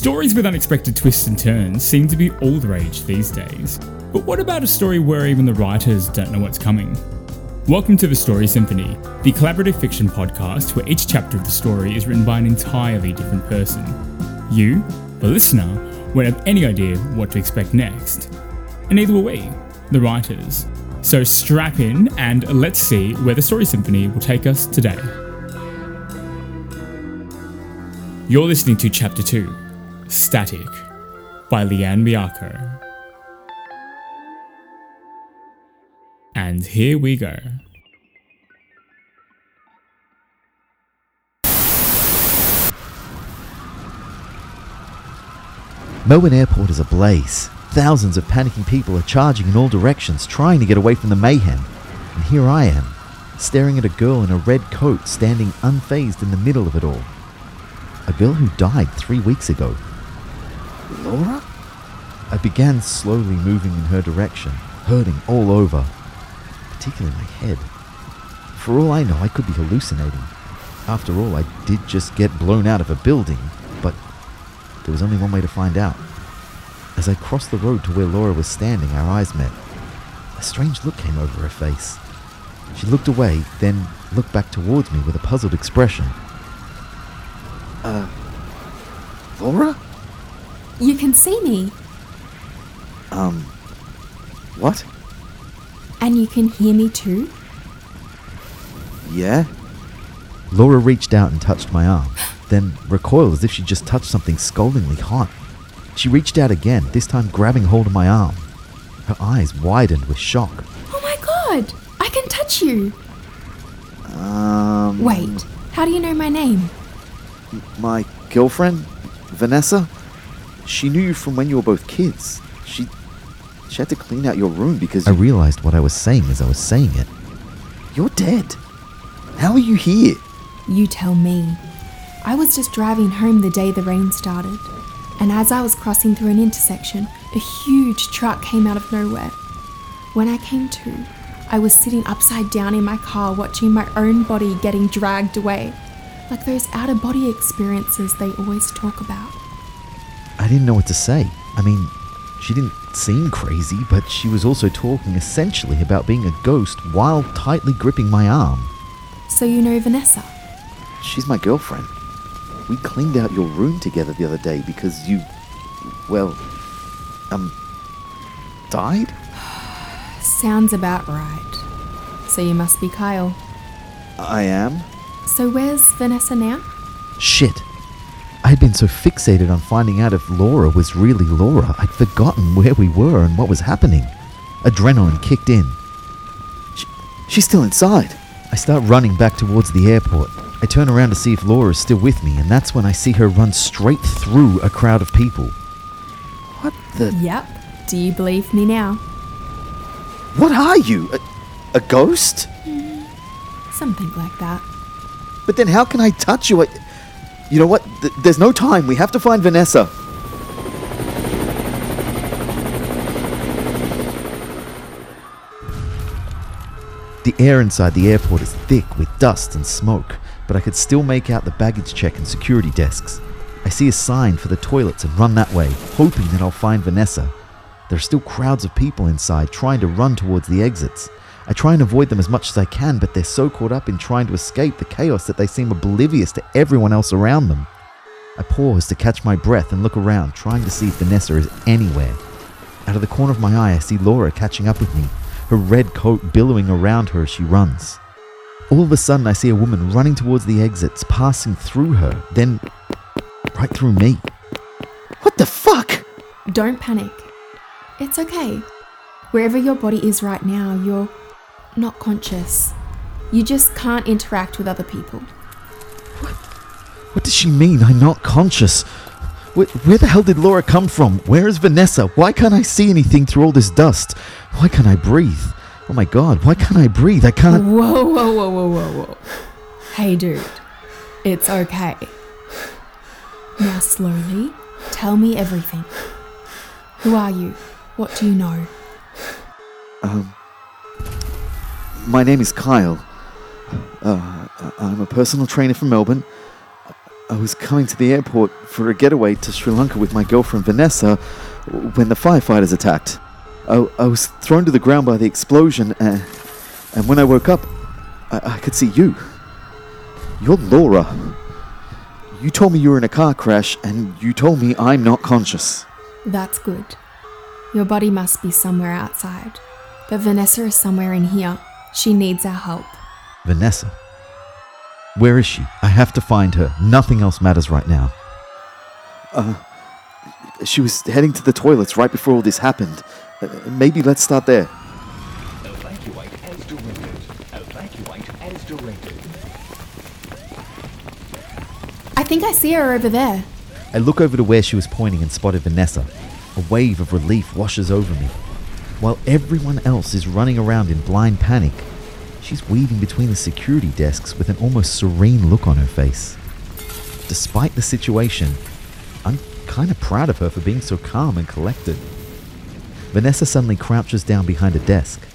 Stories with unexpected twists and turns seem to be all the rage these days. But what about a story where even the writers don't know what's coming? Welcome to the Story Symphony, the collaborative fiction podcast where each chapter of the story is written by an entirely different person. You, the listener, won't have any idea what to expect next. And neither will we, the writers. So strap in and let's see where the Story Symphony will take us today. You're listening to Chapter 2 Static by Lian Meacco. And here we go. Melbourne Airport is ablaze. Thousands of panicking people are charging in all directions, trying to get away from the mayhem. And here I am, staring at a girl in a red coat standing unfazed in the middle of it all. A girl who died three weeks ago. Laura? I began slowly moving in her direction, hurting all over, particularly my head. For all I know, I could be hallucinating. After all, I did just get blown out of a building, but there was only one way to find out. As I crossed the road to where Laura was standing, our eyes met. A strange look came over her face. She looked away, then looked back towards me with a puzzled expression. Uh, Laura? You can see me, Um, what? and you can hear me too. Yeah? Laura reached out and touched my arm, then recoiled as if she'd just touched something scaldingly hot. She reached out again, this time grabbing hold of my arm. Her eyes widened with shock. Oh my god! I can touch you! Um. Wait, how do you know my name? My girlfriend, Vanessa? She knew you from when you were both kids. She. She had to clean out your room because. I realized what I was saying as I was saying it. You're dead. How are you here? You tell me. I was just driving home the day the rain started, and as I was crossing through an intersection, a huge truck came out of nowhere. When I came to, I was sitting upside down in my car watching my own body getting dragged away, like those out of body experiences they always talk about. I didn't know what to say. I mean, she didn't seem crazy, but she was also talking essentially about being a ghost while tightly gripping my arm. So you know Vanessa? She's my girlfriend. We cleaned out your room together the other day because you. well. um. died? Sounds about right. So you must be Kyle. I am? So where's Vanessa now? Shit. I had been so fixated on finding out if Laura was really Laura, I'd forgotten where we were and what was happening. Adrenaline kicked in. She, she's still inside. I start running back towards the airport. I turn around to see if Laura is still with me, and that's when I see her run straight through a crowd of people. What the? Yep. Do you believe me now? What are you? A, a ghost? Mm, something like that. But then how can I touch you? I, you know what? Th- there's no time. We have to find Vanessa. The air inside the airport is thick with dust and smoke, but I could still make out the baggage check and security desks. I see a sign for the toilets and run that way, hoping that I'll find Vanessa. There are still crowds of people inside trying to run towards the exits. I try and avoid them as much as I can, but they're so caught up in trying to escape the chaos that they seem oblivious to everyone else around them. I pause to catch my breath and look around, trying to see if Vanessa is anywhere. Out of the corner of my eye, I see Laura catching up with me, her red coat billowing around her as she runs. All of a sudden, I see a woman running towards the exits, passing through her, then right through me. What the fuck? Don't panic. It's okay. Wherever your body is right now, you're not conscious. You just can't interact with other people. What does she mean? I'm not conscious. Where, where the hell did Laura come from? Where is Vanessa? Why can't I see anything through all this dust? Why can't I breathe? Oh my god, why can't I breathe? I can't. Whoa, whoa, whoa, whoa, whoa, whoa. Hey, dude. It's okay. Now, slowly, tell me everything. Who are you? What do you know? Um, my name is Kyle. Uh, I'm a personal trainer from Melbourne. I was coming to the airport for a getaway to Sri Lanka with my girlfriend Vanessa when the firefighters attacked. I, I was thrown to the ground by the explosion, and, and when I woke up, I, I could see you. You're Laura. You told me you were in a car crash, and you told me I'm not conscious. That's good. Your body must be somewhere outside. But Vanessa is somewhere in here. She needs our help. Vanessa? Where is she? I have to find her. Nothing else matters right now. Uh, she was heading to the toilets right before all this happened. Uh, maybe let's start there. Evacuate as directed. Evacuate as directed. I think I see her over there. I look over to where she was pointing and spotted Vanessa. A wave of relief washes over me. While everyone else is running around in blind panic, she's weaving between the security desks with an almost serene look on her face. Despite the situation, I'm kind of proud of her for being so calm and collected. Vanessa suddenly crouches down behind a desk.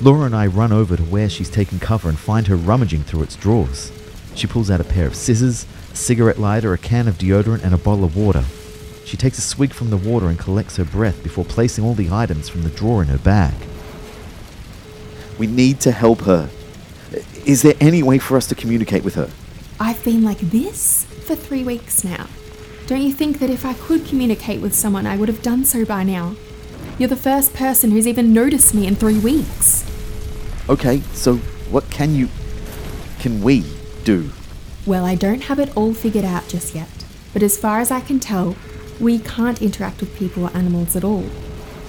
Laura and I run over to where she's taken cover and find her rummaging through its drawers. She pulls out a pair of scissors, a cigarette lighter, a can of deodorant, and a bottle of water. She takes a swig from the water and collects her breath before placing all the items from the drawer in her bag. We need to help her. Is there any way for us to communicate with her? I've been like this for three weeks now. Don't you think that if I could communicate with someone, I would have done so by now? You're the first person who's even noticed me in three weeks. Okay, so what can you. can we do? Well, I don't have it all figured out just yet, but as far as I can tell, we can't interact with people or animals at all.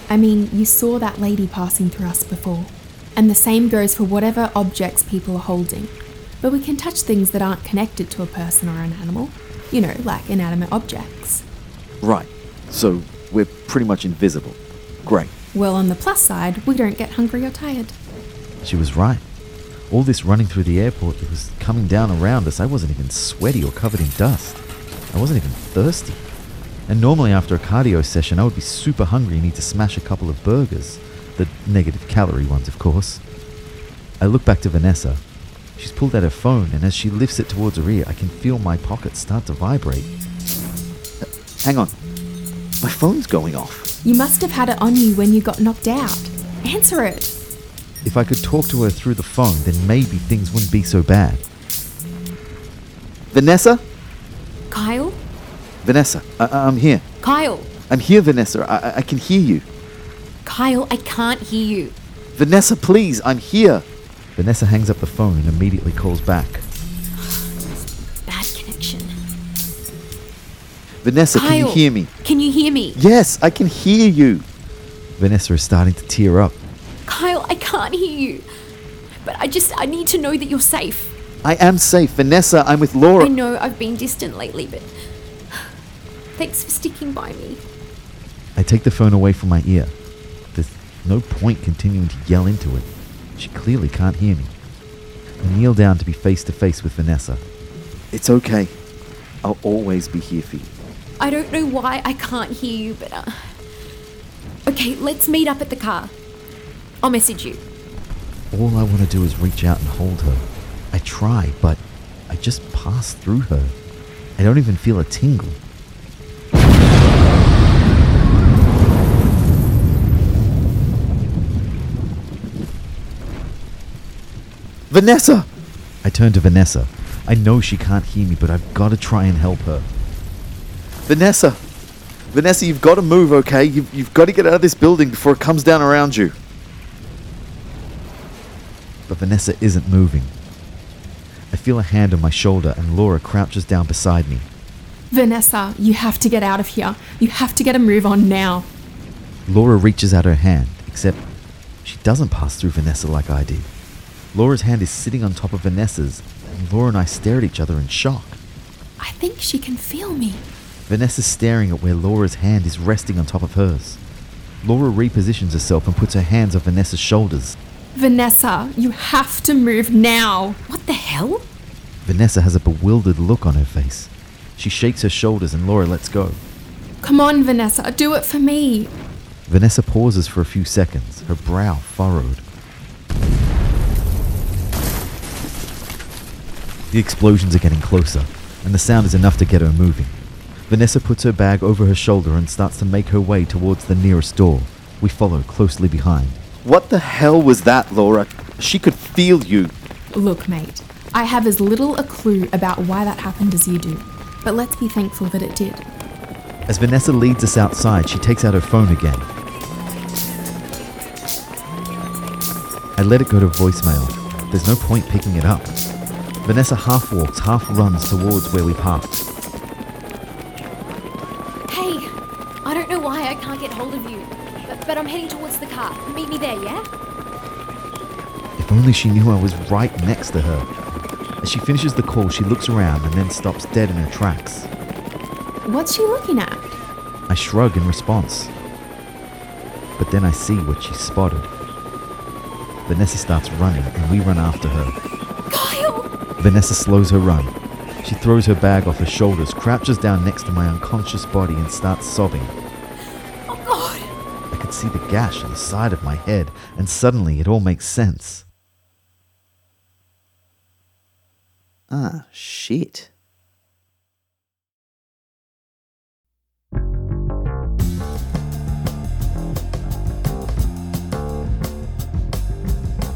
I mean, you saw that lady passing through us before. And the same goes for whatever objects people are holding. But we can touch things that aren't connected to a person or an animal. You know, like inanimate objects. Right, so we're pretty much invisible. Great. Well, on the plus side, we don't get hungry or tired. She was right. All this running through the airport, it was coming down around us. I wasn't even sweaty or covered in dust. I wasn't even thirsty. And normally after a cardio session, I would be super hungry and need to smash a couple of burgers. The negative calorie ones, of course. I look back to Vanessa. She's pulled out her phone, and as she lifts it towards her ear, I can feel my pocket start to vibrate. Uh, hang on. My phone's going off. You must have had it on you when you got knocked out. Answer it. If I could talk to her through the phone, then maybe things wouldn't be so bad. Vanessa? Kyle? Vanessa, I- I'm here. Kyle! I'm here, Vanessa. I-, I can hear you. Kyle, I can't hear you. Vanessa, please, I'm here. Vanessa hangs up the phone and immediately calls back. Bad connection. Vanessa, can you hear me? Can you hear me? Yes, I can hear you. Vanessa is starting to tear up. Kyle, I can't hear you. But I just, I need to know that you're safe. I am safe. Vanessa, I'm with Laura. I know I've been distant lately, but thanks for sticking by me. I take the phone away from my ear. There's no point continuing to yell into it. She clearly can't hear me. I kneel down to be face to face with Vanessa. It's okay. I'll always be here for you. I don't know why I can't hear you, but uh, okay, let's meet up at the car. I'll message you. All I want to do is reach out and hold her. I try, but I just pass through her. I don't even feel a tingle. Vanessa! I turn to Vanessa. I know she can't hear me, but I've got to try and help her. Vanessa! Vanessa, you've got to move, okay? You've, you've got to get out of this building before it comes down around you. But Vanessa isn't moving. I feel a hand on my shoulder, and Laura crouches down beside me. Vanessa, you have to get out of here. You have to get a move on now. Laura reaches out her hand, except she doesn't pass through Vanessa like I did. Laura's hand is sitting on top of Vanessa's, and Laura and I stare at each other in shock. I think she can feel me. Vanessa's staring at where Laura's hand is resting on top of hers. Laura repositions herself and puts her hands on Vanessa's shoulders. Vanessa, you have to move now. What the hell? Vanessa has a bewildered look on her face. She shakes her shoulders and Laura lets go. Come on, Vanessa, do it for me. Vanessa pauses for a few seconds, her brow furrowed. The explosions are getting closer. and the sound is enough to get her moving. Vanessa puts her bag over her shoulder and starts to make her way towards the nearest door. We follow closely behind. What the hell was that, Laura? She could feel you. Look, mate, I have as little a clue about why that happened as you do, but let's be thankful that it did. As Vanessa leads us outside, she takes out her phone again. I let it go to voicemail. There's no point picking it up. Vanessa half walks, half runs towards where we parked. Hey, I don't know why I can't get hold of you, but, but I'm heading towards the car. Meet me there, yeah? If only she knew I was right next to her. As she finishes the call, she looks around and then stops dead in her tracks. What's she looking at? I shrug in response. But then I see what she spotted. Vanessa starts running and we run after her. Kyle! Vanessa slows her run. She throws her bag off her shoulders, crouches down next to my unconscious body, and starts sobbing. Oh god! I could see the gash on the side of my head, and suddenly it all makes sense. Ah, shit.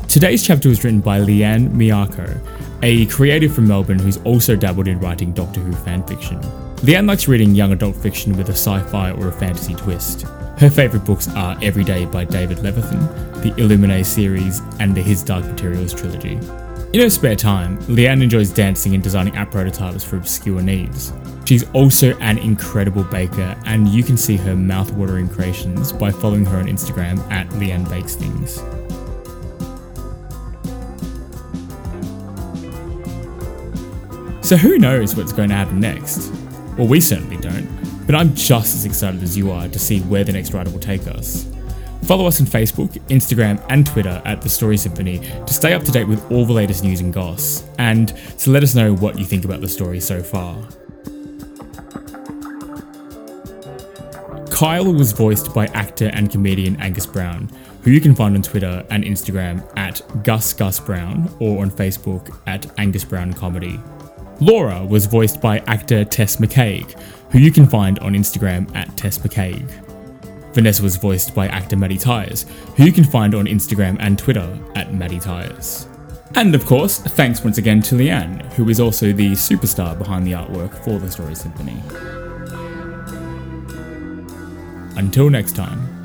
Today's chapter was written by Lian Meacco, a creative from Melbourne who's also dabbled in writing Doctor Who fanfiction. Lian likes reading young adult fiction with a sci fi or a fantasy twist. Her favourite books are Everyday by David Levithan, the Illuminae series, and the His Dark Materials trilogy. In her spare time, Lian enjoys dancing and designing app prototypes for obscure needs. She's also an incredible baker, and you can see her mouth-watering creations by following her on Instagram at Lian Bakes Things. So who knows what's going to happen next? Well, we certainly don't, but I'm just as excited as you are to see where the next writer will take us. Follow us on Facebook, Instagram, and Twitter at The Story Symphony to stay up to date with all the latest news and goss, and to let us know what you think about the story so far. Kyle was voiced by actor and comedian Angus Brown, who you can find on Twitter and Instagram at Gus Gus Brown or on Facebook at Angus Brown Comedy. Laura was voiced by actor Tess McKaige, who you can find on Instagram at Tess McKaige. Vanessa was voiced by actor Maddy Tyers, who you can find on Instagram and Twitter at Maddy Tyers. And of course, thanks once again to Lian, who is also the superstar behind the artwork for the Story Symphony. Until next time.